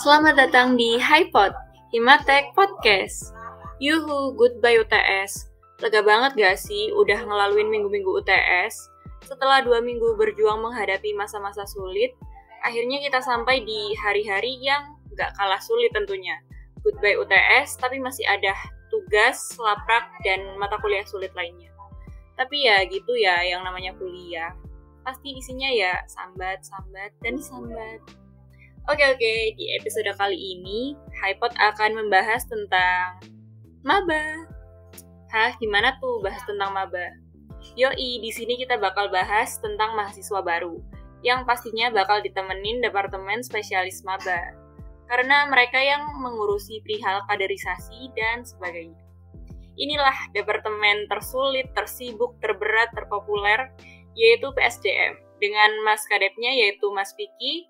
Selamat datang di HiPod, Himatek Podcast. Yuhu, goodbye UTS. Lega banget gak sih udah ngelaluin minggu-minggu UTS? Setelah dua minggu berjuang menghadapi masa-masa sulit, akhirnya kita sampai di hari-hari yang gak kalah sulit tentunya. Goodbye UTS, tapi masih ada tugas, laprak, dan mata kuliah sulit lainnya. Tapi ya gitu ya yang namanya kuliah. Pasti isinya ya sambat, sambat, dan sambat. Oke oke, di episode kali ini HiPod akan membahas tentang maba. Hah, gimana tuh bahas tentang maba? Yoi, di sini kita bakal bahas tentang mahasiswa baru yang pastinya bakal ditemenin departemen spesialis maba. Karena mereka yang mengurusi perihal kaderisasi dan sebagainya. Inilah departemen tersulit, tersibuk, terberat, terpopuler, yaitu PSDM. Dengan mas kadepnya yaitu Mas Vicky,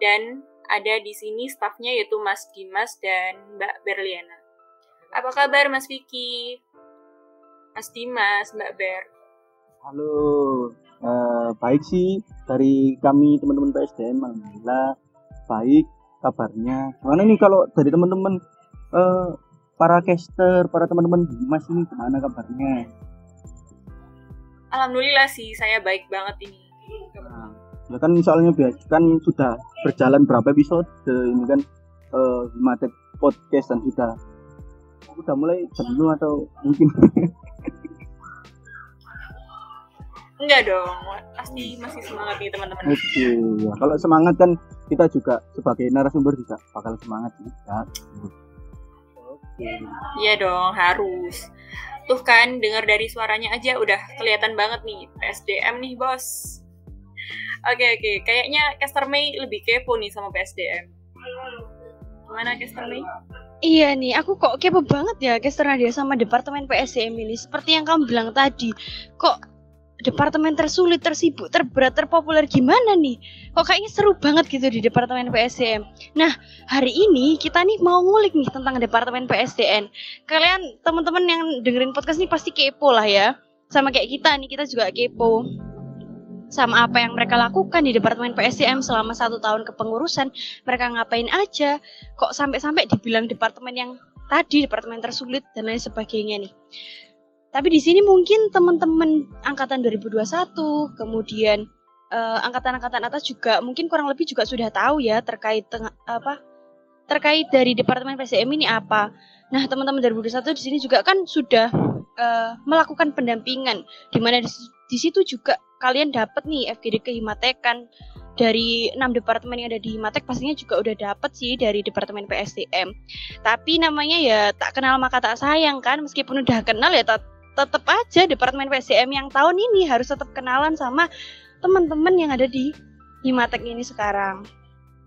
dan ada di sini stafnya yaitu Mas Dimas dan Mbak Berliana. Apa kabar Mas Vicky? Mas Dimas, Mbak Ber. Halo, eh, baik sih dari kami teman-teman PSDM, alhamdulillah baik kabarnya. Gimana nih kalau dari teman-teman eh, para caster, para teman-teman Dimas ini gimana kabarnya? Alhamdulillah sih, saya baik banget ini. Nah, ya kan soalnya biasa kan sudah berjalan berapa episode ini kan Matek podcast dan sudah sudah mulai jenuh atau mungkin Enggak dong, pasti masih semangat nih teman-teman. Oke, ya. Kalau semangat kan kita juga sebagai narasumber juga bakal semangat juga. Oke. Iya dong, harus. Tuh kan, dengar dari suaranya aja udah kelihatan banget nih, PSDM nih bos. Oke oke, kayaknya Caster May lebih kepo nih sama PSDM. Gimana Caster May? Iya nih, aku kok kepo banget ya Caster Nadia sama Departemen PSDM ini. Seperti yang kamu bilang tadi, kok departemen tersulit, tersibuk, terberat, terpopuler gimana nih? Kok kayaknya seru banget gitu di Departemen PSDM. Nah, hari ini kita nih mau ngulik nih tentang Departemen PSDM. Kalian teman-teman yang dengerin podcast ini pasti kepo lah ya. Sama kayak kita nih, kita juga kepo sama apa yang mereka lakukan di Departemen PSDM selama satu tahun kepengurusan mereka ngapain aja kok sampai-sampai dibilang departemen yang tadi departemen tersulit dan lain sebagainya nih tapi di sini mungkin teman-teman angkatan 2021 kemudian eh, angkatan-angkatan atas juga mungkin kurang lebih juga sudah tahu ya terkait apa terkait dari departemen PSDM ini apa nah teman-teman 2021 di sini juga kan sudah eh, melakukan pendampingan di mana di, situ juga kalian dapat nih FGD kehimatekan dari enam departemen yang ada di Himatek pastinya juga udah dapat sih dari departemen PSDM. Tapi namanya ya tak kenal maka tak sayang kan, meskipun udah kenal ya tet- tetap aja departemen PSDM yang tahun ini harus tetap kenalan sama teman-teman yang ada di Himatek ini sekarang.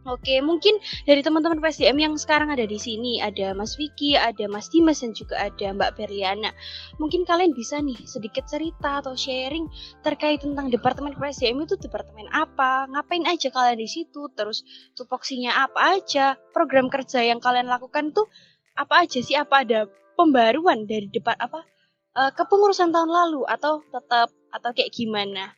Oke, mungkin dari teman-teman PSDM yang sekarang ada di sini ada Mas Vicky, ada Mas Dimas dan juga ada Mbak Berliana. Mungkin kalian bisa nih sedikit cerita atau sharing terkait tentang departemen PSDM itu departemen apa, ngapain aja kalian di situ, terus tupoksinya apa aja, program kerja yang kalian lakukan tuh apa aja sih, apa ada pembaruan dari depan apa eh, kepengurusan tahun lalu atau tetap atau kayak gimana?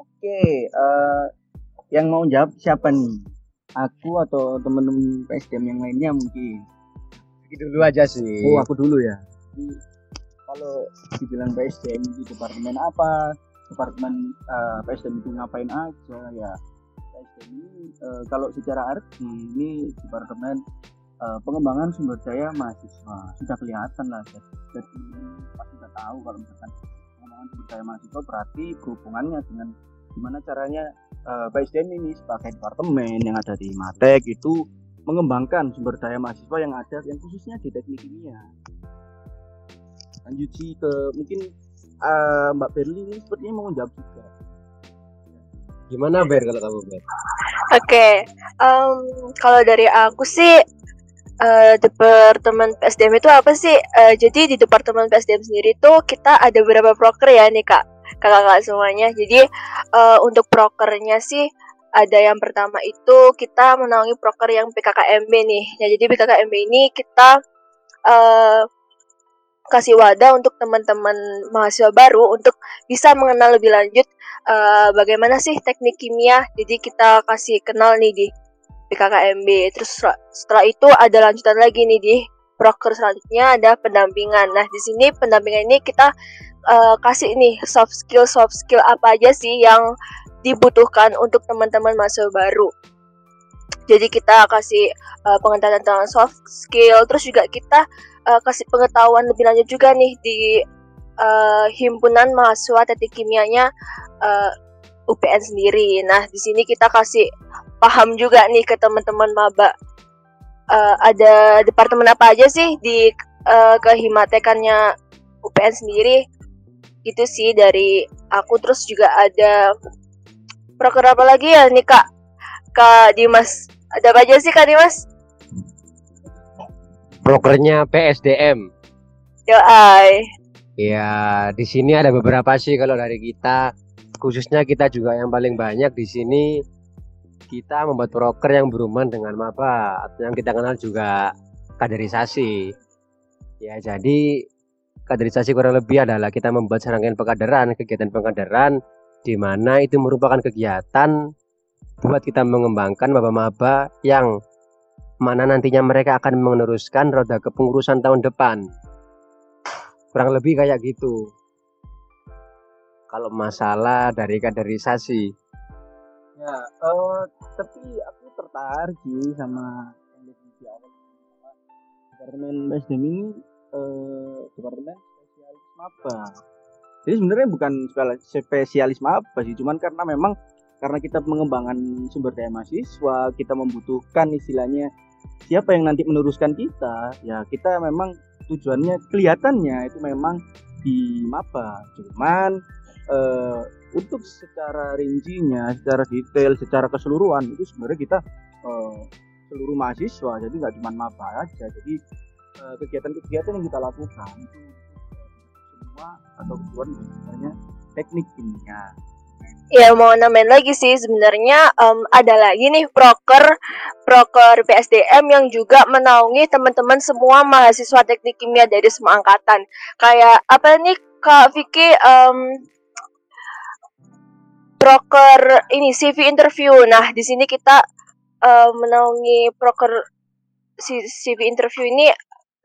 Oke, eh, yang mau jawab siapa nih? Aku atau temen-temen PSDM yang lainnya mungkin? Gitu dulu aja sih. Oh, aku dulu ya. Jadi, kalau dibilang PSDM itu departemen apa? Departemen eh, PSDM itu ngapain aja ya? PSDM ini eh, kalau secara arti ini departemen eh, pengembangan sumber daya mahasiswa sudah kelihatan lah. Jadi, jadi pasti sudah tahu kalau misalkan pengembangan sumber daya mahasiswa berarti berhubungannya dengan gimana caranya eh, PSDM ini sebagai departemen yang ada di Matek itu mengembangkan sumber daya mahasiswa yang ada yang khususnya di teknik kimia. Lanjut sih ke mungkin eh, Mbak Berli ini sepertinya mau menjawab juga. Gimana Ber kalau kamu Ber? Oke, em, kalau dari aku sih eh, departemen PSDM itu apa sih? Eh, jadi di departemen PSDM sendiri tuh kita ada beberapa proker ya nih kak, kakak-kakak semuanya. Jadi eh, untuk prokernya sih ada yang pertama itu kita menaungi proker yang PKKMB nih. Ya, jadi PKKMB ini kita eh, kasih wadah untuk teman-teman mahasiswa baru untuk bisa mengenal lebih lanjut eh, bagaimana sih teknik kimia. Jadi kita kasih kenal nih di PKKMB. Terus setelah- itu ada lanjutan lagi nih di proker selanjutnya ada pendampingan. Nah, di sini pendampingan ini kita eh, kasih nih soft skill soft skill apa aja sih yang dibutuhkan untuk teman-teman mahasiswa baru. Jadi kita kasih uh, pengetahuan tentang soft skill, terus juga kita uh, kasih pengetahuan lebih lanjut juga nih di uh, himpunan mahasiswa teknik kimianya uh, UPN sendiri. Nah di sini kita kasih paham juga nih ke teman-teman maba. Uh, ada departemen apa aja sih di uh, kehimatekannya UPN sendiri? Itu sih dari aku terus juga ada proker apa lagi ya nih kak kak Dimas ada apa aja sih kak Dimas Prokernya PSDM. yo ay Ya, di sini ada beberapa sih kalau dari kita. Khususnya kita juga yang paling banyak di sini kita membuat proker yang berhubungan dengan maba yang kita kenal juga kaderisasi. Ya, jadi kaderisasi kurang lebih adalah kita membuat serangkaian pengkaderan, kegiatan pengkaderan di mana itu merupakan kegiatan buat kita mengembangkan maba-maba yang mana nantinya mereka akan meneruskan roda kepengurusan tahun depan. Kurang lebih kayak gitu. Kalau masalah dari kaderisasi, Ya, eh, tapi aku tertarik sih sama. Departemen BSDM ini eh, departemen spesialis maba. Jadi sebenarnya bukan spesial- spesialis maba sih, cuman karena memang karena kita mengembangkan sumber daya mahasiswa, kita membutuhkan istilahnya siapa yang nanti meneruskan kita, ya kita memang tujuannya kelihatannya itu memang di maba. Cuman eh, untuk secara rincinya, secara detail, secara keseluruhan itu sebenarnya kita eh, seluruh mahasiswa, jadi nggak cuma maba aja. Jadi eh, kegiatan-kegiatan yang kita lakukan itu semua atau tujuan sebenarnya teknik kimia. ya mau nambahin lagi sih sebenarnya em, ada lagi nih proker proker PSDM yang juga menaungi teman-teman semua mahasiswa teknik kimia dari semua angkatan kayak apa nih kak Vicky em, proker ini CV interview nah di sini kita em, menaungi proker CV interview ini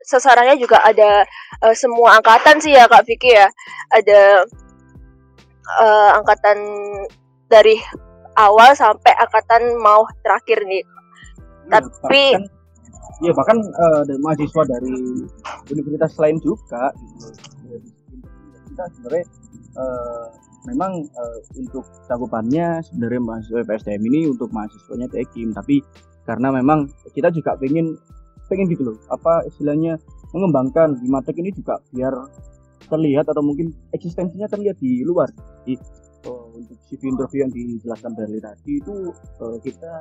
sasarannya juga ada eh, semua angkatan sih ya kak Vicky ya ada eh, angkatan dari awal sampai angkatan mau terakhir nih. Tapi- bahkan, ya bahkan eh, dari mahasiswa dari universitas lain juga gitu. Kita sebenarnya memang eh, untuk cakupannya sebenarnya mahasiswa PSDM ini untuk mahasiswanya Tekim, tapi karena memang kita juga pengen pengen gitu loh, apa istilahnya mengembangkan Bimatek ini juga biar terlihat atau mungkin eksistensinya terlihat di luar. Jadi eh, untuk CV interview yang dijelaskan dari tadi itu eh, kita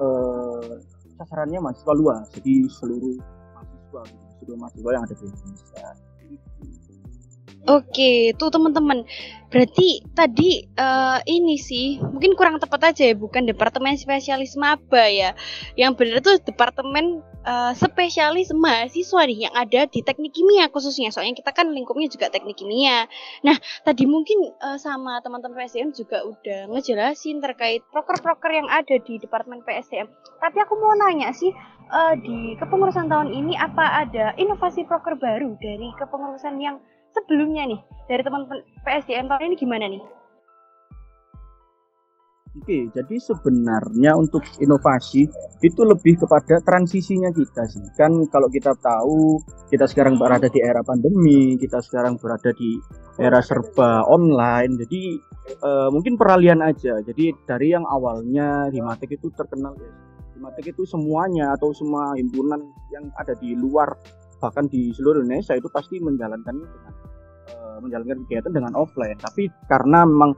eh, sasarannya mahasiswa luas, jadi seluruh mahasiswa, seluruh mahasiswa yang ada di Indonesia. Oke, tuh teman-teman. Berarti tadi eh, ini sih mungkin kurang tepat aja ya, bukan departemen spesialis maba ya. Yang benar tuh departemen eh, spesialis mahasiswa nih yang ada di teknik kimia khususnya. Soalnya kita kan lingkupnya juga teknik kimia. Nah, tadi mungkin eh, sama teman-teman PSDM juga udah ngejelasin terkait proker-proker yang ada di departemen PSDM. Tapi aku mau nanya sih eh, di kepengurusan tahun ini apa ada inovasi proker baru dari kepengurusan yang sebelumnya nih dari teman-teman PSDM tahun ini gimana nih? Oke, jadi sebenarnya untuk inovasi itu lebih kepada transisinya kita sih. Kan kalau kita tahu kita sekarang berada di era pandemi, kita sekarang berada di era serba online. Jadi eh, mungkin peralihan aja. Jadi dari yang awalnya Himatek itu terkenal ya. Himatek itu semuanya atau semua himpunan yang ada di luar bahkan di seluruh Indonesia itu pasti menjalankannya dengan eh, menjalankan kegiatan dengan offline. Tapi karena memang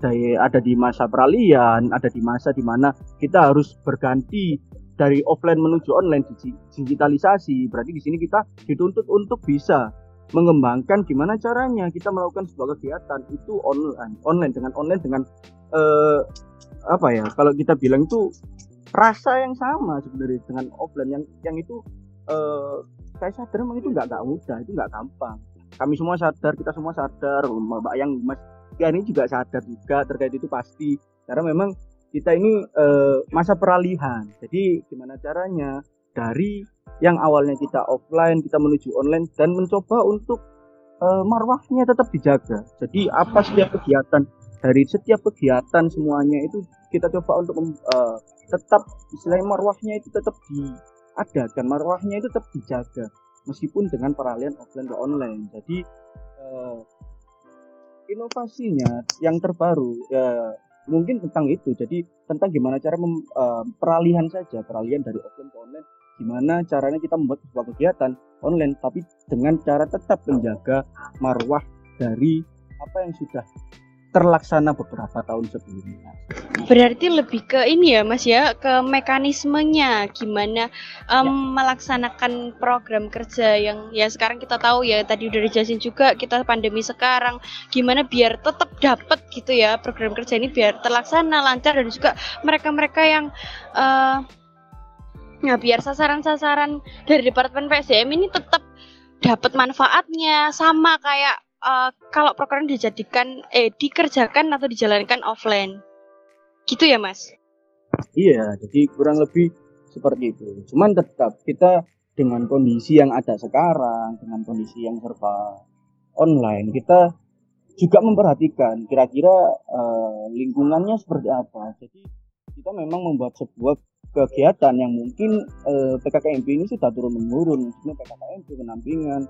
saya ada di masa peralihan, ada di masa di mana kita harus berganti dari offline menuju online digi- digitalisasi. Berarti di sini kita dituntut untuk bisa mengembangkan gimana caranya kita melakukan sebuah kegiatan itu online, online dengan online dengan eh, apa ya? Kalau kita bilang itu rasa yang sama sebenarnya dengan offline yang yang itu eh, saya sadar memang itu nggak nggak mudah itu nggak gampang kami semua sadar kita semua sadar. Mbak yang mas ya ini juga sadar juga terkait itu pasti. Karena memang kita ini eh, masa peralihan. Jadi gimana caranya? Dari yang awalnya kita offline kita menuju online dan mencoba untuk eh, marwahnya tetap dijaga. Jadi apa setiap kegiatan? Dari setiap kegiatan semuanya itu kita coba untuk eh, tetap istilahnya marwahnya itu tetap diadakan marwahnya itu tetap dijaga meskipun dengan peralihan offline ke online. Jadi eh, inovasinya yang terbaru ya mungkin tentang itu. Jadi tentang gimana cara mem- eh, peralihan saja peralihan dari offline ke online. Gimana caranya kita membuat sebuah kegiatan online tapi dengan cara tetap menjaga marwah dari apa yang sudah terlaksana beberapa tahun sebelumnya. Berarti lebih ke ini ya Mas ya, ke mekanismenya. Gimana em, melaksanakan program kerja yang ya sekarang kita tahu ya tadi udah dijelasin juga kita pandemi sekarang. Gimana biar tetap dapat gitu ya program kerja ini biar terlaksana lancar dan juga mereka-mereka yang eh ya biar sasaran-sasaran dari Departemen PSDM ini tetap dapat manfaatnya. Sama kayak eh, kalau program dijadikan eh dikerjakan atau dijalankan offline. Gitu ya, Mas? Iya, jadi kurang lebih seperti itu. Cuman tetap kita dengan kondisi yang ada sekarang, dengan kondisi yang serba online, kita juga memperhatikan kira-kira eh, lingkungannya seperti apa. Jadi kita memang membuat sebuah kegiatan yang mungkin eh, PKKMP ini sudah turun menurun, maksudnya PKKMP penampingan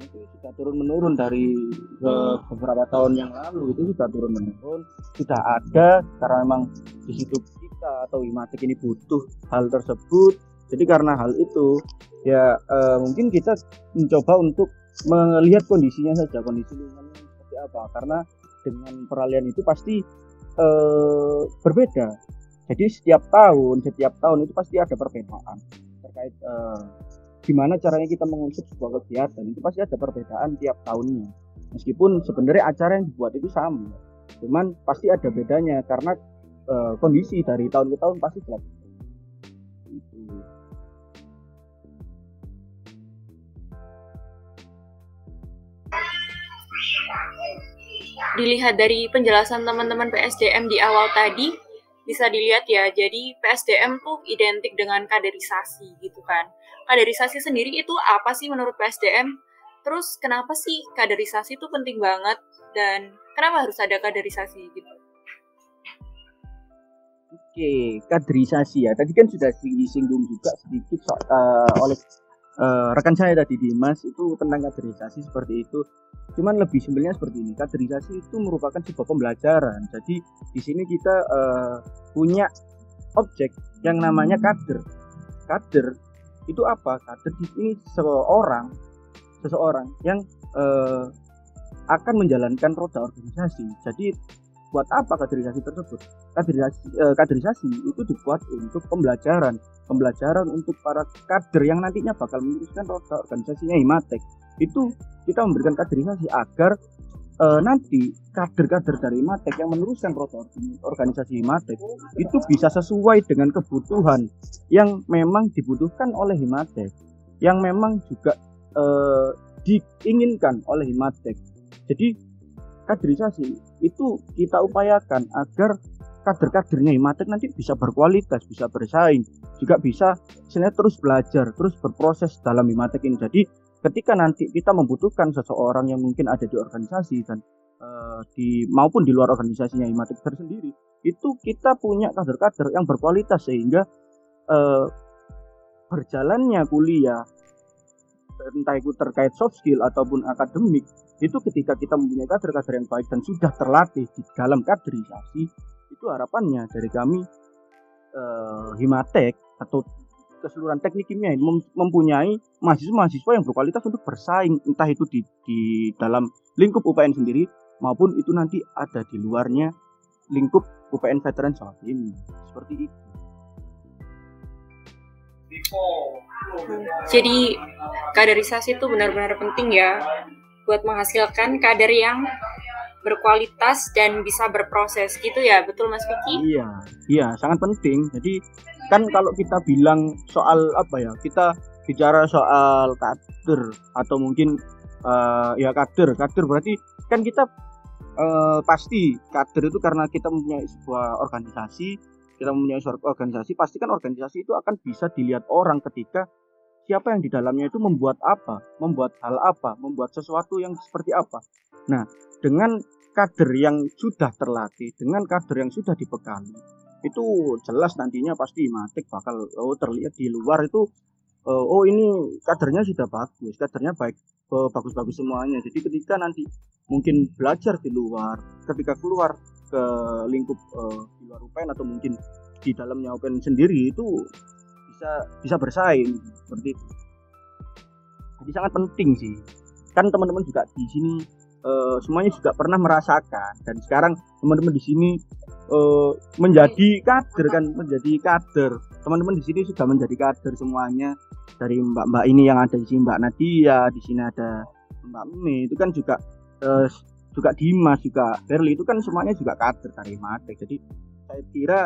itu sudah turun menurun dari eh, beberapa tahun yang lalu itu sudah turun menurun sudah ada karena memang di situ kita atau Imatik ini butuh hal tersebut. Jadi karena hal itu ya eh, mungkin kita mencoba untuk melihat kondisinya saja kondisi lingkungannya seperti apa. Karena dengan peralihan itu pasti eh, berbeda. Jadi setiap tahun setiap tahun itu pasti ada perbedaan terkait eh, gimana caranya kita mengonsep sebuah kegiatan itu pasti ada perbedaan tiap tahunnya meskipun sebenarnya acara yang dibuat itu sama cuman pasti ada bedanya karena eh, kondisi dari tahun ke tahun pasti itu dilihat dari penjelasan teman-teman PSDM di awal tadi, bisa dilihat ya, jadi PSDM tuh identik dengan kaderisasi gitu kan. Kaderisasi sendiri itu apa sih menurut PSDM? Terus kenapa sih kaderisasi itu penting banget dan kenapa harus ada kaderisasi gitu? Oke, kaderisasi ya. Tadi kan sudah disinggung juga sedikit so- eh, oleh eh, rekan saya tadi Dimas itu tentang kaderisasi seperti itu. Cuman lebih sebenarnya seperti ini. Kaderisasi itu merupakan sebuah pembelajaran. Jadi di sini kita eh, punya objek yang namanya kader. Kader itu apa? Kader di sini seseorang seseorang yang eh, akan menjalankan roda organisasi. Jadi buat apa kaderisasi tersebut? Kaderisasi, eh, kaderisasi itu dibuat untuk pembelajaran, pembelajaran untuk para kader yang nantinya bakal meneruskan roda organisasinya Himatek. Itu kita memberikan kaderisasi agar eh, nanti kader-kader dari Himatek yang meneruskan organisasi Himatek itu bisa sesuai dengan kebutuhan yang memang dibutuhkan oleh Himatek, yang memang juga eh, diinginkan oleh Himatek. Jadi kaderisasi itu kita upayakan agar kader-kadernya Himatek nanti bisa berkualitas, bisa bersaing, juga bisa sebenarnya terus belajar, terus berproses dalam Himatek ini. Jadi ketika nanti kita membutuhkan seseorang yang mungkin ada di organisasi dan eh, di maupun di luar organisasinya Himatek tersendiri, itu kita punya kader-kader yang berkualitas sehingga eh, berjalannya kuliah entah itu terkait soft skill ataupun akademik itu ketika kita mempunyai kader-kader yang baik dan sudah terlatih di dalam kaderisasi itu harapannya dari kami eh, Himatek atau keseluruhan teknik kimia ini mem- mempunyai mahasiswa-mahasiswa yang berkualitas untuk bersaing entah itu di, di dalam lingkup UPN sendiri maupun itu nanti ada di luarnya lingkup UPN Veteran Jawa Timur seperti itu. Jadi kaderisasi itu benar-benar penting ya buat menghasilkan kader yang berkualitas dan bisa berproses gitu ya, betul Mas Vicky? Iya, iya sangat penting. Jadi kan kalau kita bilang soal apa ya, kita bicara soal kader atau mungkin uh, ya kader kader berarti kan kita uh, pasti kader itu karena kita mempunyai sebuah organisasi kita mempunyai suatu organisasi pasti kan organisasi itu akan bisa dilihat orang ketika siapa yang di dalamnya itu membuat apa membuat hal apa membuat sesuatu yang seperti apa nah dengan kader yang sudah terlatih dengan kader yang sudah dibekali itu jelas nantinya pasti matik bakal oh, terlihat di luar itu uh, oh ini kadernya sudah bagus kadernya baik uh, bagus-bagus semuanya. Jadi ketika nanti mungkin belajar di luar ketika keluar ke lingkup uh, di luar UPN atau mungkin di dalamnya UPN sendiri itu bisa bisa bersaing seperti itu. Jadi sangat penting sih. Kan teman-teman juga di sini uh, semuanya juga pernah merasakan. Dan sekarang teman-teman di sini uh, menjadi kader kan menjadi kader. Teman-teman di sini sudah menjadi kader semuanya. Dari mbak-mbak ini yang ada di sini mbak Nadia di sini ada mbak Mimi itu kan juga uh, juga Dimas juga Berli itu kan semuanya juga kader dari mate jadi saya kira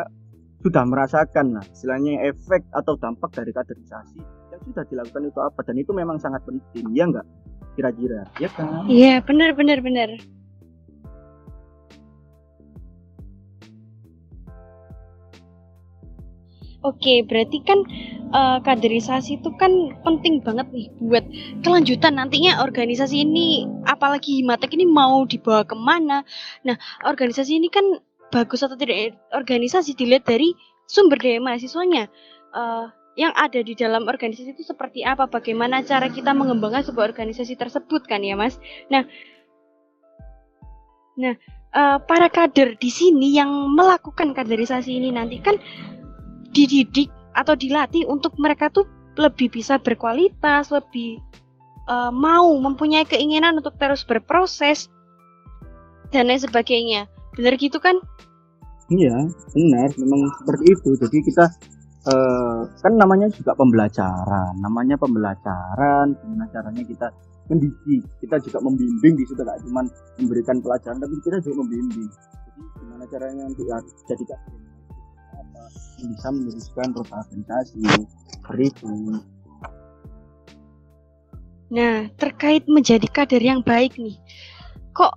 sudah merasakan lah istilahnya efek atau dampak dari kaderisasi yang sudah dilakukan itu apa. Dan itu memang sangat penting ya enggak kira-kira. Ya kan? Iya benar benar benar. Oke, berarti kan uh, kaderisasi itu kan penting banget nih buat kelanjutan nantinya organisasi ini, apalagi Himatek ini mau dibawa ke mana. Nah, organisasi ini kan bagus atau tidak? Organisasi dilihat dari sumber daya mahasiswanya. Uh, yang ada di dalam organisasi itu seperti apa, bagaimana cara kita mengembangkan sebuah organisasi tersebut kan ya Mas. Nah, nah uh, para kader di sini yang melakukan kaderisasi ini nanti kan dididik atau dilatih untuk mereka tuh lebih bisa berkualitas, lebih uh, mau mempunyai keinginan untuk terus berproses dan lain sebagainya. Benar gitu kan? Iya, benar. Memang seperti itu. Jadi kita uh, kan namanya juga pembelajaran namanya pembelajaran gimana caranya kita mendidik kita juga membimbing di situ tidak cuma memberikan pelajaran tapi kita juga membimbing. Jadi gimana caranya untuk ya, jadi apa bisa meneruskan organisasi itu nah terkait menjadi kader yang baik nih kok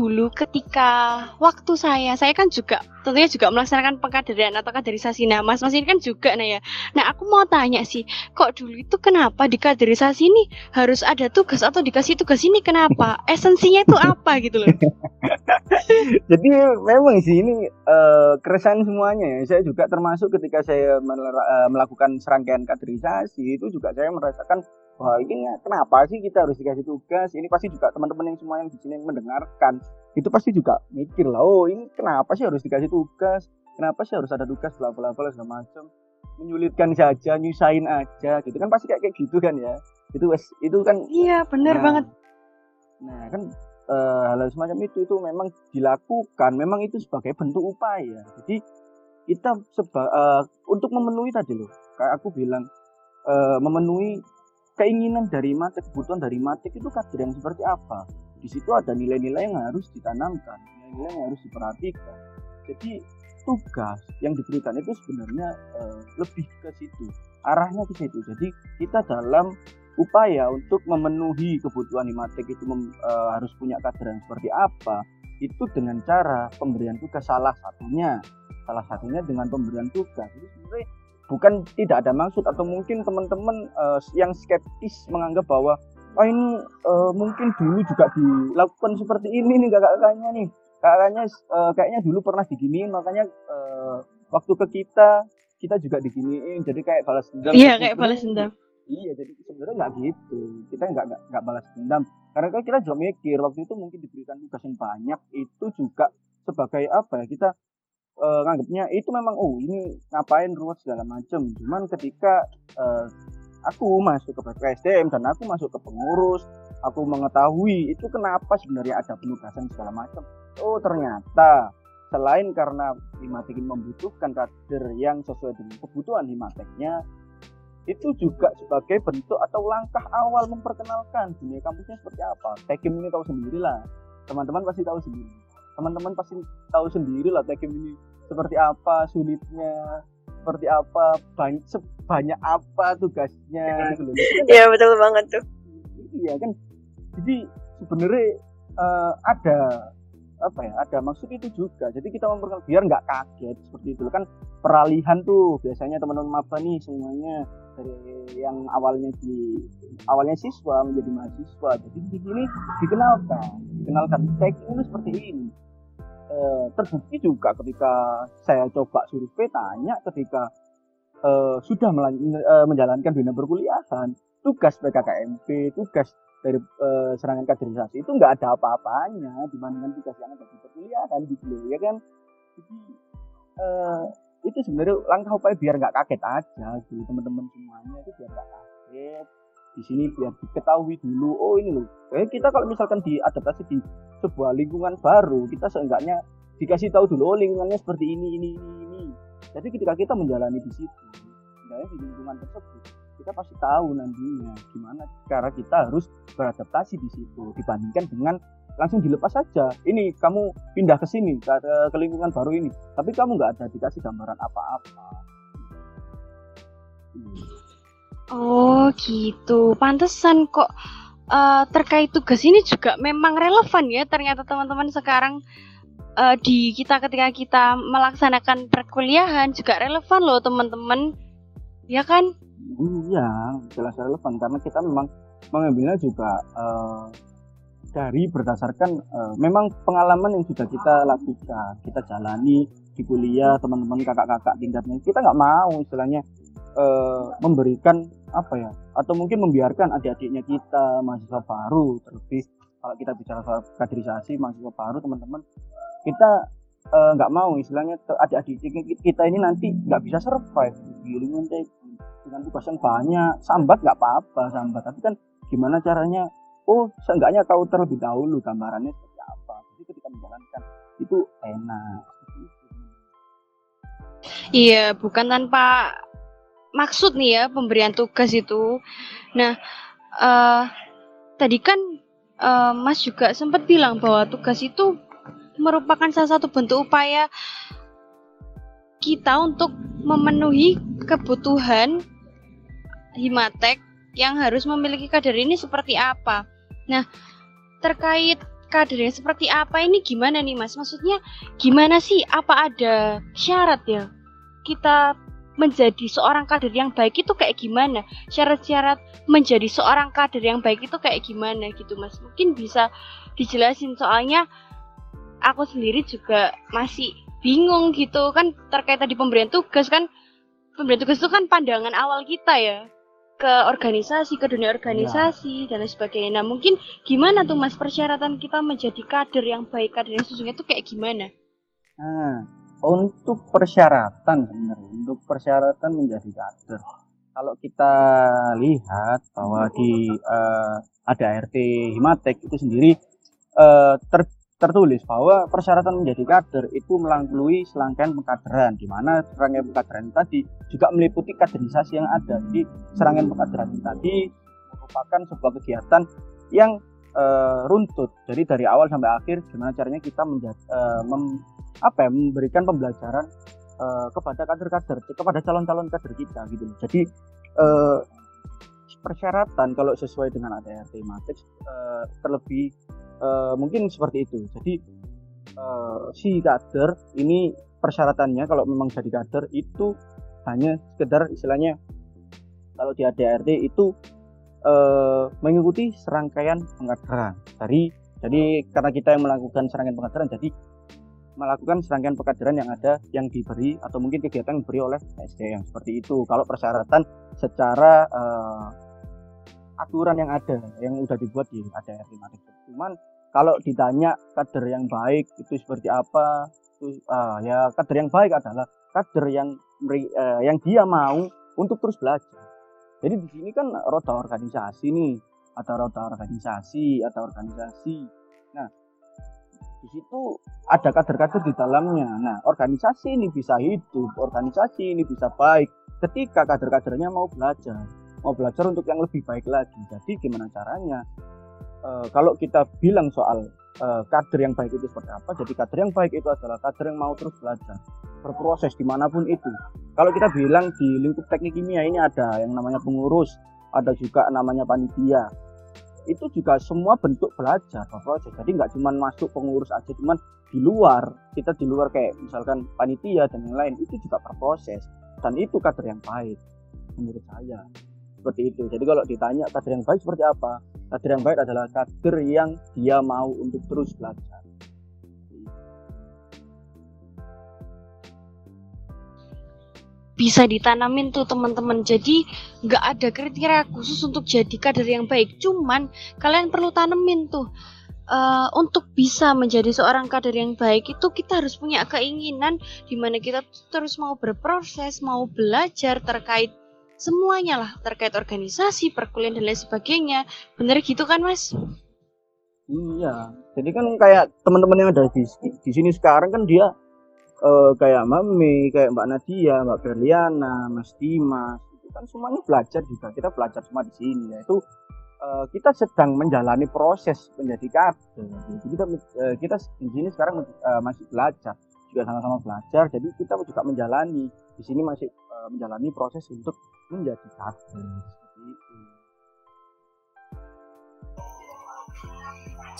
dulu ketika waktu saya, saya kan juga tentunya juga melaksanakan pengkaderan atau kaderisasi. Nah, Mas Mas ini kan juga nah ya. Nah, aku mau tanya sih, kok dulu itu kenapa di kaderisasi ini harus ada tugas atau dikasih tugas ini kenapa? Esensinya itu apa gitu loh. Jadi memang sih ini uh, keresahan semuanya ya. Saya juga termasuk ketika saya uh, melakukan serangkaian kaderisasi itu juga saya merasakan wah ini kenapa sih kita harus dikasih tugas? Ini pasti juga teman-teman yang semua yang di sini mendengarkan. Itu pasti juga mikir lah oh ini kenapa sih harus dikasih tugas? Kenapa sih harus ada tugas bla bla bla segala macam menyulitkan saja nyusahin aja gitu. Kan pasti kayak kayak gitu kan ya. Itu itu kan iya benar nah, banget. Nah kan uh, hal semacam itu itu memang dilakukan. Memang itu sebagai bentuk upaya. Jadi kita seba uh, untuk memenuhi tadi loh kayak aku bilang uh, memenuhi keinginan dari matek, kebutuhan dari matek itu kader yang seperti apa. Di situ ada nilai-nilai yang harus ditanamkan, nilai-nilai yang harus diperhatikan. Jadi tugas yang diberikan itu sebenarnya uh, lebih ke situ, arahnya ke situ. Jadi kita dalam upaya untuk memenuhi kebutuhan Himatek itu mem, uh, harus punya kader yang seperti apa, itu dengan cara pemberian tugas salah satunya, salah satunya dengan pemberian tugas. Jadi bukan tidak ada maksud atau mungkin teman-teman uh, yang skeptis menganggap bahwa oh ini uh, mungkin dulu juga dilakukan seperti ini nih kakak-kakaknya nih. Kakaknya uh, kayaknya dulu pernah diginiin makanya uh, waktu ke kita kita juga diginiin. Jadi kayak balas dendam iya kayak balas dendam. Iya jadi sebenarnya nggak gitu. Kita nggak nggak balas dendam. Karena kan kita juga mikir waktu itu mungkin diberikan tugas yang banyak itu juga sebagai apa ya kita uh, nganggapnya itu memang oh ini ngapain ruwet segala macam cuman ketika uh, aku masuk ke PPSDM dan aku masuk ke pengurus aku mengetahui itu kenapa sebenarnya ada penugasan segala macam oh ternyata selain karena Himatek ini membutuhkan kader yang sesuai dengan kebutuhan Himateknya itu juga sebagai bentuk atau langkah awal memperkenalkan dunia kampusnya seperti apa. Tekim ini tahu sendiri lah, teman-teman pasti tahu sendiri. Teman-teman pasti tahu sendiri lah Tekim ini seperti apa sulitnya seperti apa banyak sebanyak apa tugasnya gitu loh. Iya betul banget tuh. iya kan. Jadi sebenarnya eh, ada apa ya ada maksud itu juga. Jadi kita memperkenalkan biar nggak kaget seperti itu kan peralihan tuh biasanya teman-teman maba nih semuanya dari yang awalnya di awalnya siswa menjadi mahasiswa. Jadi di sini dikenalkan dikenalkan. Teknik itu seperti ini Eh, terbukti juga ketika saya coba survei tanya ketika eh, sudah eh, menjalankan dunia perkuliahan tugas PKKMP, tugas dari eh, serangan kaderisasi itu nggak ada apa-apanya dibandingkan tugas yang ada di perkuliahan gitu loh, ya kan. Jadi eh, itu sebenarnya langkah upaya biar nggak kaget aja gitu teman-teman semuanya itu biar nggak kaget di sini biar diketahui dulu. Oh ini loh. Eh kita kalau misalkan diadaptasi di sebuah lingkungan baru kita seenggaknya dikasih tahu dulu oh lingkungannya seperti ini ini ini jadi ketika kita menjalani di situ menjalani di lingkungan tersebut kita pasti tahu nantinya gimana cara kita harus beradaptasi di situ dibandingkan dengan langsung dilepas saja. Ini kamu pindah ke sini ke, ke lingkungan baru ini tapi kamu nggak ada dikasih gambaran apa-apa. Hmm. Oh gitu, pantesan kok eh, terkait tugas ini juga memang relevan ya ternyata teman-teman sekarang eh, di kita ketika kita melaksanakan perkuliahan juga relevan loh teman-teman, ya kan? Iya, jelas relevan karena kita memang mengambilnya juga eh, dari berdasarkan eh, memang pengalaman yang sudah kita lakukan, kita jalani di kuliah teman-teman kakak-kakak tingkatnya. Kita nggak mau istilahnya eh, memberikan apa ya atau mungkin membiarkan adik-adiknya kita mahasiswa baru terlebih kalau kita bicara soal kaderisasi mahasiswa baru teman-teman kita eh, nggak mau istilahnya adik-adik kita ini nanti nggak bisa survive. Di lingkungan dengan tugas yang banyak sambat nggak apa-apa sambat. Tapi kan gimana caranya? Oh seenggaknya tahu terlebih dahulu gambarannya seperti apa. Jadi ketika menjalankan itu enak. Iya, bukan tanpa maksud nih ya pemberian tugas itu. Nah, eh tadi kan eh, Mas juga sempat bilang bahwa tugas itu merupakan salah satu bentuk upaya kita untuk memenuhi kebutuhan Himatek yang harus memiliki kader ini seperti apa. Nah, terkait kadernya seperti apa ini gimana nih Mas? Maksudnya gimana sih? Apa ada syarat ya? Kita menjadi seorang kader yang baik itu kayak gimana? Syarat-syarat menjadi seorang kader yang baik itu kayak gimana gitu Mas? Mungkin bisa dijelasin soalnya aku sendiri juga masih bingung gitu kan terkait tadi pemberian tugas kan pemberian tugas itu kan pandangan awal kita ya ke organisasi, ke dunia organisasi dan lain sebagainya. Nah, mungkin gimana tuh Mas persyaratan kita menjadi kader yang baik, kader yang sesungguhnya itu kayak gimana? Nah, untuk persyaratan sebenarnya, untuk persyaratan menjadi kader. Kalau kita lihat bahwa di eh, ada RT Himatek itu sendiri eh, ter- tertulis bahwa persyaratan menjadi kader itu melalui serangkaian pengkaderan, di mana serangkaian pengkaderan tadi juga meliputi kaderisasi yang ada. Jadi serangkaian pengkaderan tadi merupakan sebuah kegiatan yang eh, runtut. Jadi dari awal sampai akhir gimana caranya kita menjadi mem, apa ya, memberikan pembelajaran eh, kepada kader-kader, kepada calon-calon kader kita gitu. Jadi eh, persyaratan kalau sesuai dengan ADRT Matrix eh, terlebih eh, mungkin seperti itu. Jadi eh, si kader ini persyaratannya kalau memang jadi kader itu hanya sekedar istilahnya kalau di ADRT itu eh, mengikuti serangkaian pengkaderan dari jadi karena kita yang melakukan serangkaian pengkaderan jadi melakukan serangkaian pengkaderan yang ada yang diberi atau mungkin kegiatan yang diberi oleh SDM seperti itu. Kalau persyaratan secara eh, aturan yang ada yang udah dibuat di ADRT Matrix cuman kalau ditanya kader yang baik itu seperti apa itu ah, ya kader yang baik adalah kader yang eh, yang dia mau untuk terus belajar jadi di sini kan roda organisasi nih ada roda organisasi ada organisasi. Nah di situ ada kader-kader di dalamnya. Nah organisasi ini bisa hidup organisasi ini bisa baik ketika kader-kadernya mau belajar mau belajar untuk yang lebih baik lagi. Jadi gimana caranya? Eh, kalau kita bilang soal eh, kader yang baik itu seperti apa. Jadi kader yang baik itu adalah kader yang mau terus belajar berproses di mana pun itu. Kalau kita bilang di lingkup teknik kimia ini ada yang namanya pengurus ada juga namanya panitia. Itu juga semua bentuk belajar berproses. Jadi nggak cuma masuk pengurus aja cuman di luar kita di luar kayak misalkan panitia dan yang lain itu juga berproses. Dan itu kader yang baik menurut saya. Seperti itu. Jadi kalau ditanya kader yang baik seperti apa kader yang baik adalah kader yang dia mau untuk terus belajar. Bisa ditanamin tuh teman-teman. Jadi nggak ada kriteria khusus untuk jadi kader yang baik. Cuman kalian perlu tanemin tuh. Eh, untuk bisa menjadi seorang kader yang baik itu kita harus punya keinginan di mana kita terus mau berproses mau belajar terkait semuanya lah terkait organisasi perkuliahan dan lain sebagainya bener gitu kan mas Iya, jadi kan kayak teman-teman yang ada di, di sini sekarang kan dia eh, kayak Mami, kayak Mbak Nadia, Mbak Berliana, Mas Dimas, itu kan semuanya belajar juga. Kita belajar semua di sini, yaitu eh, kita sedang menjalani proses menjadi kader. Jadi kita eh, kita di sini sekarang eh, masih belajar, juga sama-sama belajar. Jadi kita juga menjalani di sini masih eh, menjalani proses untuk menjadi itu.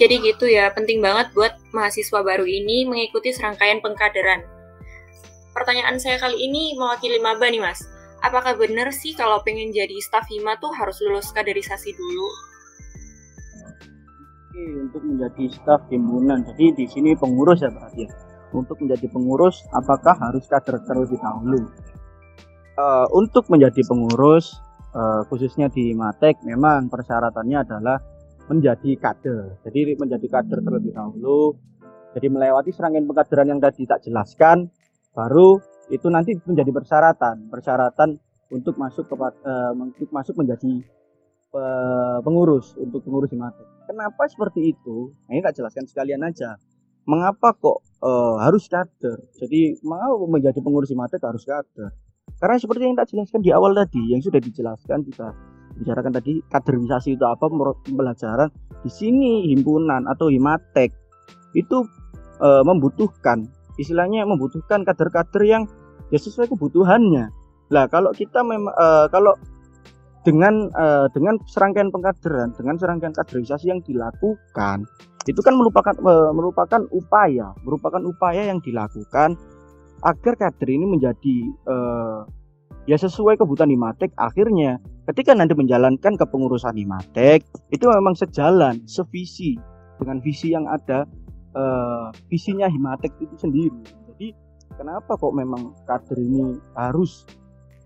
Jadi gitu ya, penting banget buat mahasiswa baru ini mengikuti serangkaian pengkaderan. Pertanyaan saya kali ini mewakili maba nih mas. Apakah benar sih kalau pengen jadi staf hima tuh harus lulus kaderisasi dulu? Oke, untuk menjadi staf himpunan. Jadi di sini pengurus ya berarti ya. Untuk menjadi pengurus, apakah harus kader terlebih dahulu? Eh, untuk menjadi pengurus, eh, khususnya di Matek, memang persyaratannya adalah menjadi kader. Jadi menjadi kader terlebih dahulu. Jadi melewati serangkaian pengkaderan yang tadi tak jelaskan, baru itu nanti menjadi persyaratan. Persyaratan untuk masuk ke untuk masuk menjadi eh, pengurus untuk pengurus di Matek. Kenapa seperti itu? Nah, ini tak jelaskan sekalian aja. Mengapa kok eh, harus kader? Jadi mengapa menjadi pengurus di Matek harus kader? Karena seperti yang tak jelaskan di awal tadi, yang sudah dijelaskan kita bicarakan tadi kaderisasi itu apa pembelajaran di sini himpunan atau himatek itu eh, membutuhkan istilahnya membutuhkan kader-kader yang ya sesuai kebutuhannya. Lah kalau kita memang eh, kalau dengan eh, dengan serangkaian pengkaderan, dengan serangkaian kaderisasi yang dilakukan, itu kan merupakan eh, merupakan upaya, merupakan upaya yang dilakukan agar kader ini menjadi eh, ya sesuai kebutuhan Himatek. Akhirnya ketika nanti menjalankan kepengurusan Himatek, itu memang sejalan, sevisi dengan visi yang ada eh, visinya Himatek itu sendiri. Jadi kenapa kok memang kader ini harus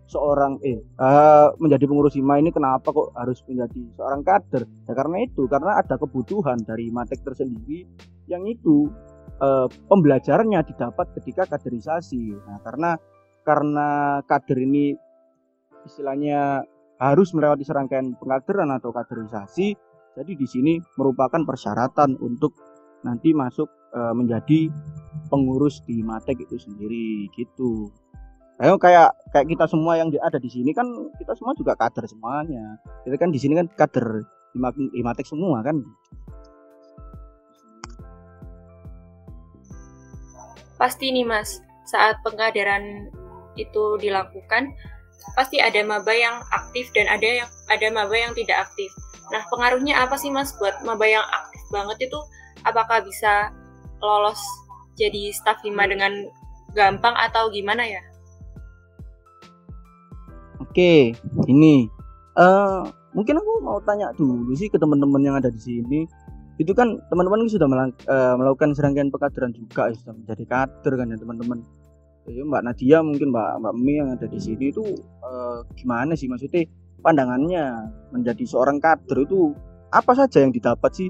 seorang eh eh, menjadi pengurus hima ini kenapa kok harus menjadi seorang kader ya karena itu karena ada kebutuhan dari matek tersendiri yang itu eh, pembelajarannya didapat ketika kaderisasi nah karena karena kader ini istilahnya harus melewati serangkaian pengkaderan atau kaderisasi jadi di sini merupakan persyaratan untuk nanti masuk eh, menjadi pengurus di matek itu sendiri gitu Ayo kayak kayak kita semua yang ada di sini kan kita semua juga kader semuanya. Kita kan di sini kan kader Himatek semua kan. Pasti nih mas, saat pengkaderan itu dilakukan, pasti ada maba yang aktif dan ada yang ada maba yang tidak aktif. Nah pengaruhnya apa sih mas buat maba yang aktif banget itu? Apakah bisa lolos jadi staf hima dengan gampang atau gimana ya? Oke, ini eh mungkin aku mau tanya dulu sih ke teman-teman yang ada di sini. Itu kan teman-teman sudah eh, melakukan serangkaian pengkaderan juga, ya, sudah menjadi kader kan ya teman-teman. Jadi Mbak Nadia mungkin Mbak Mbak Mi yang ada di sini itu eh, gimana sih maksudnya pandangannya menjadi seorang kader itu apa saja yang didapat sih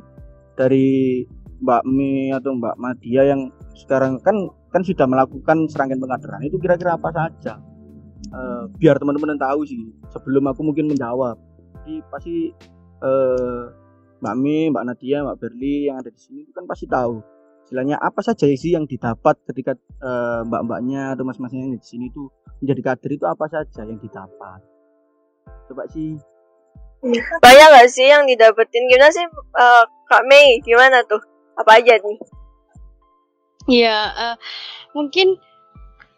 dari Mbak Mi atau Mbak Nadia yang sekarang kan kan sudah melakukan serangkaian pengkaderan itu kira-kira apa saja? Eh, biar teman-teman tahu sih sebelum aku mungkin menjawab jadi pasti eh, Mbak Mi, Mbak Nadia, Mbak Berli yang ada di sini itu kan pasti tahu istilahnya apa saja sih yang didapat ketika eh, mbak-mbaknya atau mas-masnya yang di sini tuh menjadi kader itu apa saja yang didapat coba sih Banyak gak sih yang didapetin? Gimana sih eh, Kak Mei? Gimana tuh? Apa aja nih? Ya, eh, mungkin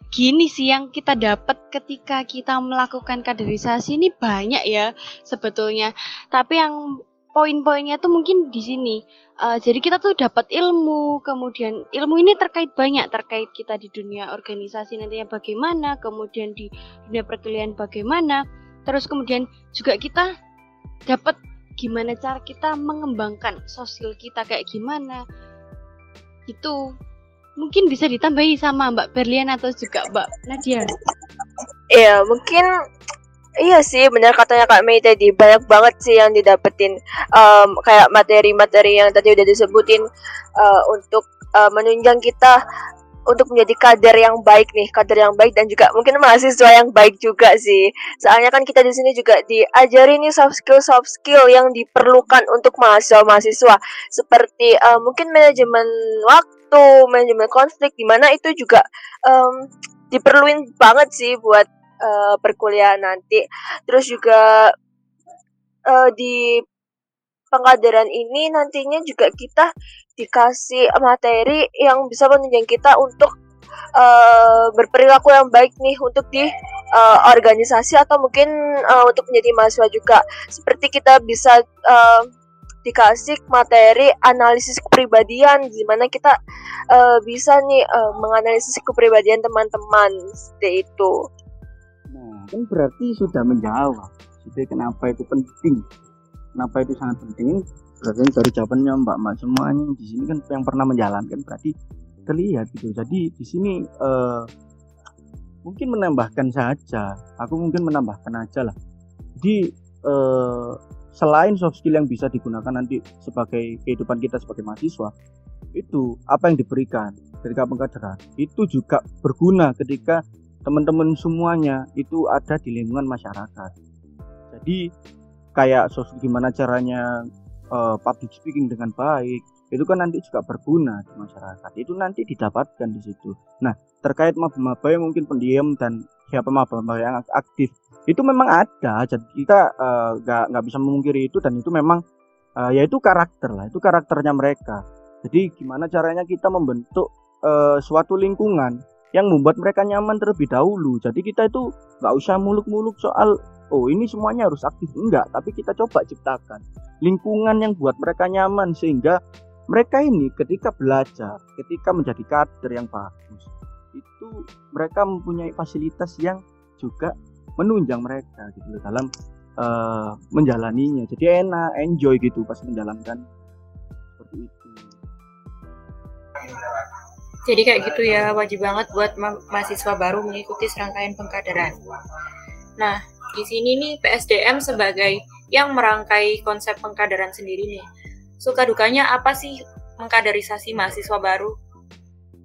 gini sih yang kita dapat ketika kita melakukan kaderisasi ini banyak ya sebetulnya. Tapi yang poin-poinnya tuh mungkin di sini. Uh, jadi kita tuh dapat ilmu, kemudian ilmu ini terkait banyak terkait kita di dunia organisasi nantinya bagaimana, kemudian di dunia perkuliahan bagaimana, terus kemudian juga kita dapat gimana cara kita mengembangkan sosial kita kayak gimana. Itu mungkin bisa ditambahi sama Mbak Berlian atau juga Mbak Nadia. Iya, mungkin Iya sih, benar katanya Kak Mei tadi banyak banget sih yang didapetin um, kayak materi-materi yang tadi udah disebutin uh, untuk uh, menunjang kita untuk menjadi kader yang baik nih, kader yang baik dan juga mungkin mahasiswa yang baik juga sih. Soalnya kan kita di sini juga diajari nih soft skill soft skill yang diperlukan untuk mahasiswa-mahasiswa seperti uh, mungkin manajemen waktu, manajemen konflik di mana itu juga um, diperluin banget sih buat uh, perkuliahan nanti. Terus juga uh, di pengkaderan ini nantinya juga kita dikasih materi yang bisa menunjang kita untuk uh, berperilaku yang baik nih untuk di uh, organisasi atau mungkin uh, untuk menjadi mahasiswa juga. Seperti kita bisa uh, dikasih materi analisis kepribadian di mana kita uh, bisa nih uh, menganalisis kepribadian teman-teman seperti itu. Kan berarti sudah menjawab. Jadi kenapa itu penting? Kenapa itu sangat penting? Berarti dari jawabannya Mbak Mbak semuanya di sini kan yang pernah menjalankan berarti terlihat gitu. Jadi di sini uh, mungkin menambahkan saja. Aku mungkin menambahkan aja lah. Jadi uh, selain soft skill yang bisa digunakan nanti sebagai kehidupan kita sebagai mahasiswa, itu apa yang diberikan ketika pengkaderan itu juga berguna ketika teman-teman semuanya itu ada di lingkungan masyarakat. Jadi kayak sosok gimana caranya uh, public speaking dengan baik, itu kan nanti juga berguna di masyarakat. Itu nanti didapatkan di situ. Nah, terkait maba-maba yang mungkin pendiam dan siapa maba-maba yang aktif, itu memang ada. Jadi kita eh, nggak uh, nggak bisa memungkiri itu dan itu memang uh, ya itu karakter lah, itu karakternya mereka. Jadi gimana caranya kita membentuk uh, suatu lingkungan yang membuat mereka nyaman terlebih dahulu. Jadi kita itu nggak usah muluk-muluk soal oh ini semuanya harus aktif enggak, tapi kita coba ciptakan lingkungan yang buat mereka nyaman sehingga mereka ini ketika belajar, ketika menjadi kader yang bagus, itu mereka mempunyai fasilitas yang juga menunjang mereka gitu dalam uh, menjalaninya. Jadi enak, enjoy gitu pas menjalankan seperti itu. Jadi kayak gitu ya, wajib banget buat ma mahasiswa baru mengikuti serangkaian pengkaderan. Nah, di sini nih PSDM sebagai yang merangkai konsep pengkaderan sendiri nih. Suka dukanya apa sih mengkaderisasi mahasiswa baru?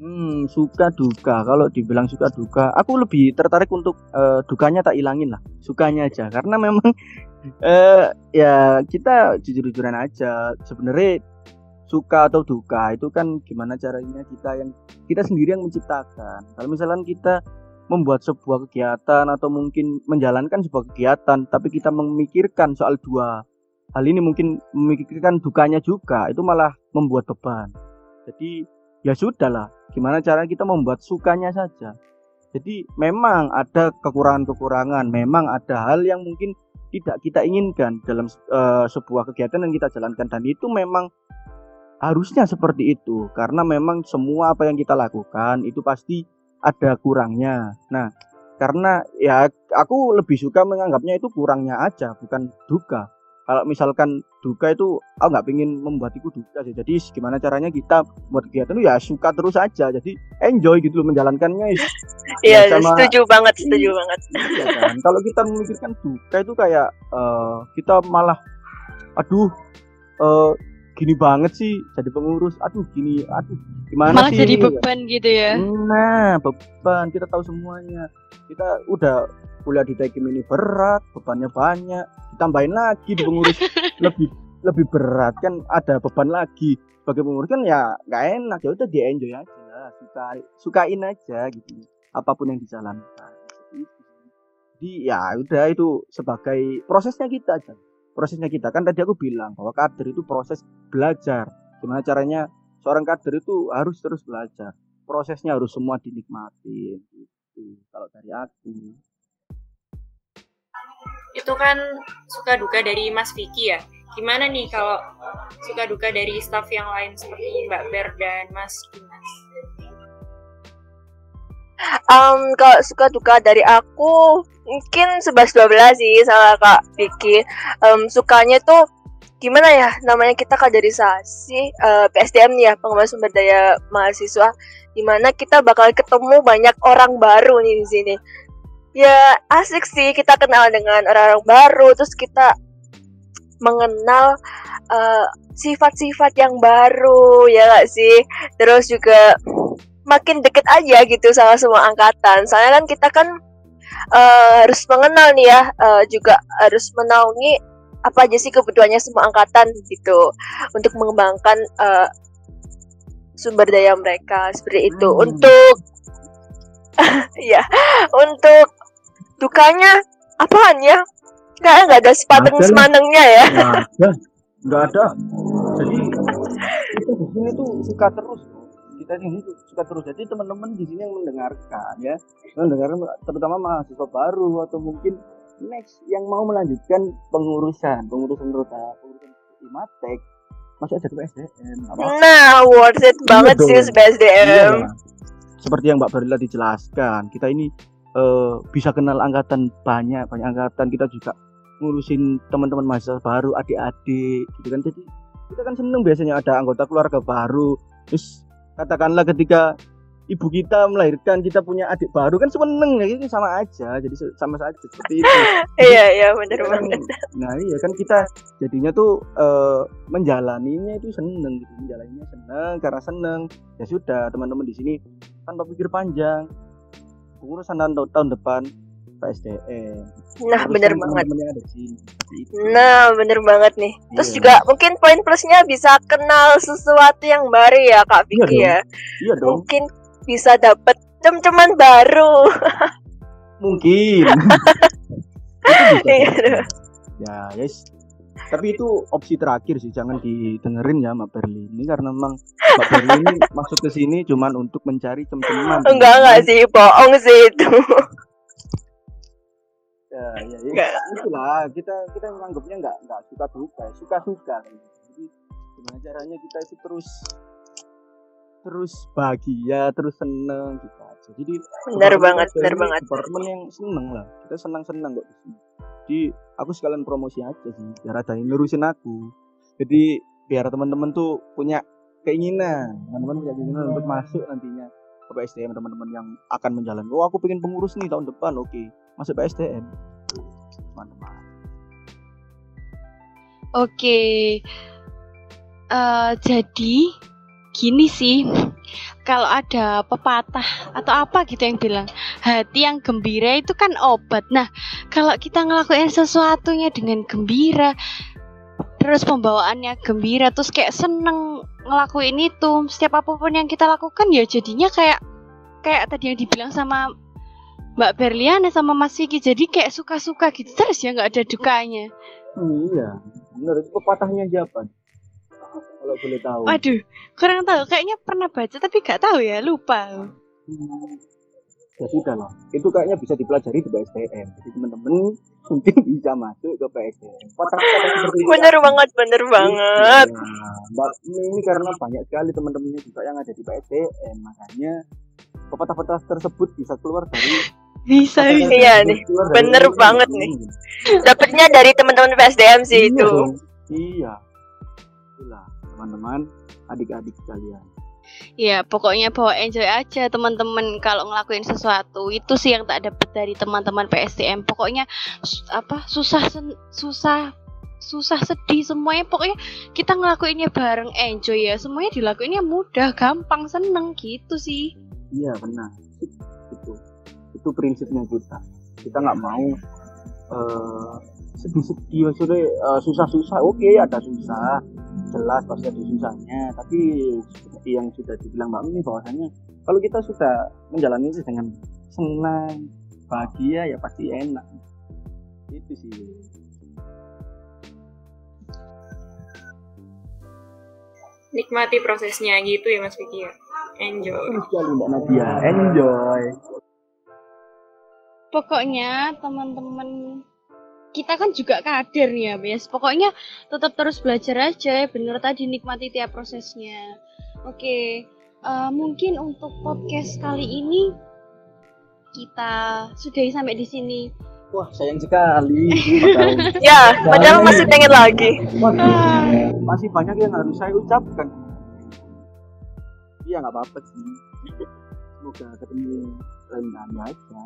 Hmm, suka duka. Kalau dibilang suka duka, aku lebih tertarik untuk uh, dukanya tak ilangin lah. Sukanya aja karena memang uh, ya kita jujur-jujuran aja. Sebenarnya suka atau duka itu kan gimana caranya kita yang kita sendiri yang menciptakan. Kalau misalkan kita membuat sebuah kegiatan atau mungkin menjalankan sebuah kegiatan tapi kita memikirkan soal dua hal ini mungkin memikirkan dukanya juga itu malah membuat beban. Jadi ya sudahlah, gimana cara kita membuat sukanya saja. Jadi memang ada kekurangan-kekurangan, memang ada hal yang mungkin tidak kita inginkan dalam uh, sebuah kegiatan yang kita jalankan dan itu memang harusnya seperti itu karena memang semua apa yang kita lakukan itu pasti ada kurangnya. Nah, karena ya aku lebih suka menganggapnya itu kurangnya aja bukan duka. Kalau misalkan duka itu aku nggak pengen membuat itu duka sih. Jadi gimana caranya kita buat kegiatan itu ya suka terus aja. Jadi enjoy gitu loh menjalankannya. Iya, ya, setuju banget, setuju iya, banget. Iya kan. Kalau kita memikirkan duka itu kayak uh, kita malah aduh uh, gini banget sih jadi pengurus. Aduh gini aduh gimana malah sih jadi beban gitu ya? Nah beban. Kita tahu semuanya. Kita udah kuliah di Tekim ini berat bebannya banyak. Ditambahin lagi di pengurus. Lebih lebih berat. Kan ada beban lagi. Sebagai pengurus kan ya nggak enak. Ya udah dia enjoy aja. Suka sukain aja gitu. Apa pun yang dijalankan. Jadi ya udah itu sebagai prosesnya kita aja prosesnya kita. Kan tadi aku bilang bahwa kader itu proses belajar. Gimana caranya seorang kader itu harus terus belajar. Prosesnya harus semua dinikmati itu kalau dari aku. Itu kan suka duka dari Mas Vicky ya. Gimana nih kalau suka duka dari staff yang lain seperti Mbak Ber dan Mas Dimas? Um, kalau suka duka dari aku mungkin 11-12 sih sama Kak Vicky. Um, sukanya tuh gimana ya namanya kita kaderisasi uh, PSDM nih ya pengembangan sumber daya mahasiswa di mana kita bakal ketemu banyak orang baru nih di sini. Ya asik sih kita kenal dengan orang-orang baru terus kita mengenal uh, sifat-sifat yang baru ya gak sih? Terus juga makin deket aja gitu sama semua angkatan. Soalnya kan kita kan uh, harus mengenal nih ya uh, juga harus menaungi apa aja sih kebutuhannya semua angkatan gitu untuk mengembangkan uh, sumber daya mereka seperti itu. Hmm. untuk ya untuk dukanya apaan ya kayak nggak ada sepateng semanengnya ya. Nggak ada. Nggak ada. Jadi kita di sini tuh suka terus sini tuh suka terus jadi teman-teman di sini yang mendengarkan ya mendengarkan terutama mahasiswa baru atau mungkin next yang mau melanjutkan pengurusan pengurusan rota pengurusan imatek masuk aja ke PSDM nggak apa-apa. nah worth it banget dong. sih SBSDM Iya. Seperti yang Mbak Barila dijelaskan, kita ini eh, bisa kenal angkatan banyak, banyak angkatan kita juga ngurusin teman-teman mahasiswa baru, adik-adik, gitu kan. Jadi kita kan seneng biasanya ada anggota keluarga baru. Terus katakanlah ketika ibu kita melahirkan, kita punya adik baru kan seneng ya, itu sama aja. Jadi sama saja seperti itu. iya iya Kita kan- banget nah iya kan kita jadinya tuh eh, menjalaninya itu seneng gitu menjalaninya seneng karena seneng ya sudah teman-teman di sini tanpa pikir panjang pengurusan tahun, tahun depan PSDM nah Terus bener banget ada. Nah, bener banget nih. Terus Iya. juga mungkin poin plusnya bisa kenal sesuatu yang baru ya, Kak Iya Vicky dong. ya. iya dong Mungkin bisa dapet cem-ceman baru. mungkin Iya. ya yes tapi itu opsi terakhir sih jangan didengerin ya Mbak Berlin ini karena memang Mbak Berlin ini masuk ke sini cuman untuk mencari teman-teman enggak enggak sih, bohong sih itu. Ya ya, ya. Enggak. itulah kita kita menganggapnya nggak nggak suka duka suka suka jadi gimana caranya kita itu terus terus bahagia terus seneng gitu aja jadi departemen banget, kita ini banget. departemen yang seneng lah kita senang senang kok jadi aku sekalian promosi aja sih biar ada yang ngurusin aku jadi biar teman-teman tuh punya keinginan teman-teman punya keinginan untuk masuk nantinya ke PSDM teman-teman yang akan menjalankan oh aku pengen pengurus nih tahun depan oke masuk PSDM teman-teman Oke. Eh, jadi gini sih. Kalau ada pepatah atau apa gitu yang bilang hati yang gembira itu kan obat. Nah, kalau kita ngelakuin sesuatunya dengan gembira, terus pembawaannya gembira, terus kayak seneng ngelakuin itu, setiap apa pun yang kita lakukan ya jadinya kayak kayak tadi yang dibilang sama Mbak Berliana sama Mas Vicky, jadi kayak suka-suka gitu terus ya nggak ada dukanya. iya benar itu pepatahnya siapa kalau boleh tahu Waduh, kurang tahu. Kayaknya pernah baca tapi gak tahu ya, lupa. Hmm, ya sudah lah itu kayaknya bisa dipelajari di PSDM jadi teman-teman mungkin bisa masuk ke PSDM Bener banget, bener banget. Iya, Mbak ini karena banyak sekali teman-temannya juga yang ada di PSDM makanya pepatah-pepatah tersebut bisa keluar dari Bisa, bisa. Iya nih, dari- bener banget nih. Dapatnya dari teman-teman PSDM sih Iya itu. dong, iya. Itulah teman-teman adik-adik sekalian Ya, pokoknya bawa enjoy aja teman-teman. Kalau ngelakuin sesuatu. Itu sih yang tak dapat dari teman-teman PSDM. Pokoknya apa susah susah susah sedih semuanya. Pokoknya kita ngelakuinnya bareng enjoy ya. Semuanya dilakuinnya mudah gampang seneng gitu sih. Iya benar. Itu itu prinsipnya kita. Kita nggak mau eh, sedih-sedih eh, susah-susah. Oke ada susah jelas pasti ada susahnya tapi seperti yang sudah dibilang Mbak Mimi bahwasanya kalau kita sudah menjalani itu dengan senang bahagia ya pasti enak. Itu sih. Nikmati prosesnya gitu ya Mas Vicky ya. Enjoy. Betul sekali Mbak Nadia. Enjoy. Pokoknya teman-teman kita kan juga kader ya, Bes. Pokoknya tetap terus belajar aja, bener tadi nikmati tiap prosesnya. Oke, eh, mungkin untuk podcast kali ini kita sudahi sampai di sini. Wah, sayang sekali. Padahal Ya, padahal masih pengen lagi. masih, masih banyak yang harus saya ucapkan. Iya, nggak apa-apa sih. Semoga ketemu lain kali aja.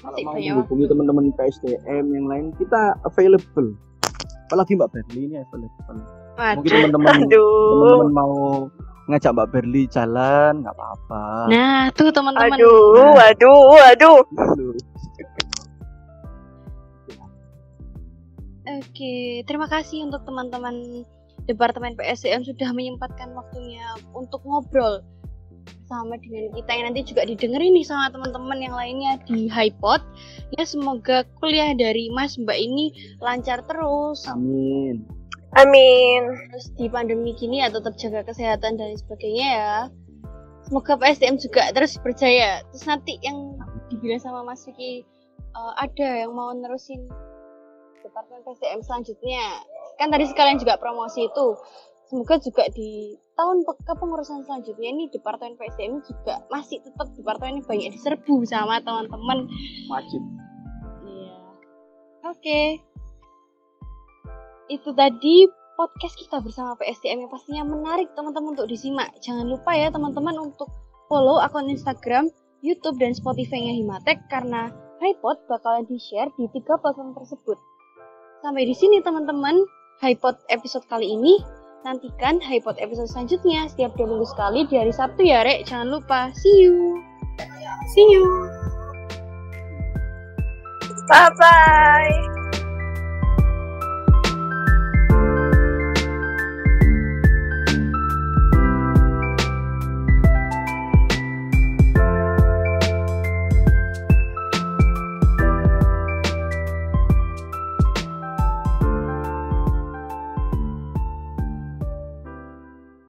Kalau mau menghubungi teman-teman PSDM yang lain, kita available. Apalagi Mbak Berli ini available. Mungkin Waduh. teman-teman Aduh. teman-teman mau ngajak Mbak Berli jalan, nggak apa-apa. Nah, tuh teman-teman. Aduh, aduh, aduh. Gitu. Oke, terima kasih untuk teman-teman Departemen PSDM sudah menyempatkan waktunya untuk ngobrol sama dengan kita yang nanti juga didengerin nih sama teman-teman yang lainnya di HiPod. Ya semoga kuliah dari Mas Mbak ini lancar terus. Amin. Amin. Terus di pandemi gini ya tetap jaga kesehatan dan sebagainya ya. Semoga PSDM juga terus berjaya. Terus nanti yang dibilang sama Mas Vicky eh, ada yang mau nerusin Departemen PSDM selanjutnya. Kan tadi sekalian juga promosi itu. Semoga juga di tahun pe- kepengurusan selanjutnya ini Departemen PSDM juga masih tetap departemen ini banyak diserbu sama teman-teman. Wajib. Iya. Oke. Itu tadi podcast kita bersama PSDM yang pastinya menarik teman-teman untuk disimak. Jangan lupa ya teman-teman untuk follow akun Instagram, YouTube, dan Spotify-nya Himatek karena HiPod bakalan di-share di tiga platform tersebut. Sampai di sini teman-teman, HiPod episode kali ini. Nantikan HiPod episode selanjutnya setiap dua minggu sekali di hari Sabtu ya, Rek. Jangan lupa. See you! See you! Bye bye.